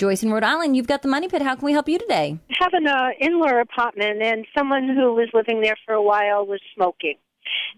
Joyce in Rhode Island, you've got the Money Pit. How can we help you today? I have an uh, in-law apartment, and someone who was living there for a while was smoking.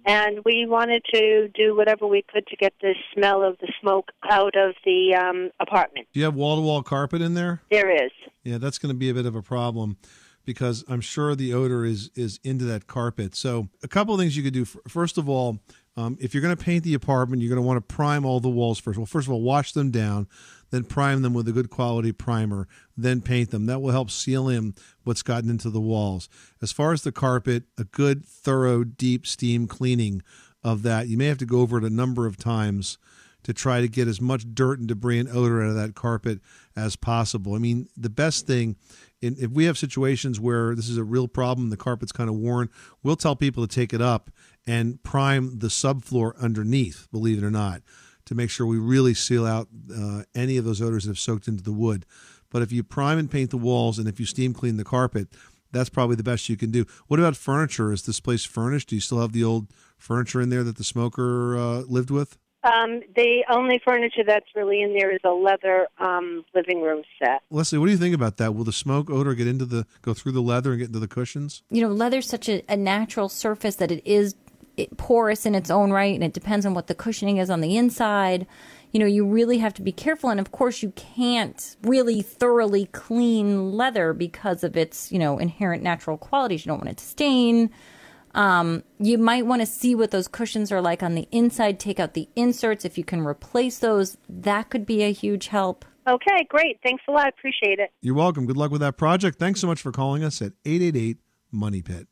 And we wanted to do whatever we could to get the smell of the smoke out of the um, apartment. Do you have wall to wall carpet in there? There is. Yeah, that's going to be a bit of a problem because I'm sure the odor is is into that carpet. So a couple of things you could do. First of all, um, if you're going to paint the apartment, you're going to want to prime all the walls first. Well, first of all, wash them down, then prime them with a good quality primer, then paint them. That will help seal in what's gotten into the walls. As far as the carpet, a good, thorough, deep steam cleaning of that. You may have to go over it a number of times to try to get as much dirt and debris and odor out of that carpet as possible. I mean, the best thing, if we have situations where this is a real problem, the carpet's kind of worn, we'll tell people to take it up and prime the subfloor underneath, believe it or not, to make sure we really seal out uh, any of those odors that have soaked into the wood. But if you prime and paint the walls and if you steam clean the carpet, that's probably the best you can do. What about furniture? Is this place furnished? Do you still have the old furniture in there that the smoker uh, lived with? Um, the only furniture that's really in there is a leather um, living room set. Leslie, what do you think about that? Will the smoke odor get into the go through the leather and get into the cushions? You know, leather's such a, a natural surface that it is porous in its own right, and it depends on what the cushioning is on the inside. You know, you really have to be careful, and of course, you can't really thoroughly clean leather because of its you know inherent natural qualities. You don't want it to stain. Um, you might want to see what those cushions are like on the inside. Take out the inserts. If you can replace those, that could be a huge help. Okay, great. Thanks a lot. Appreciate it. You're welcome. Good luck with that project. Thanks so much for calling us at 888 Money Pit.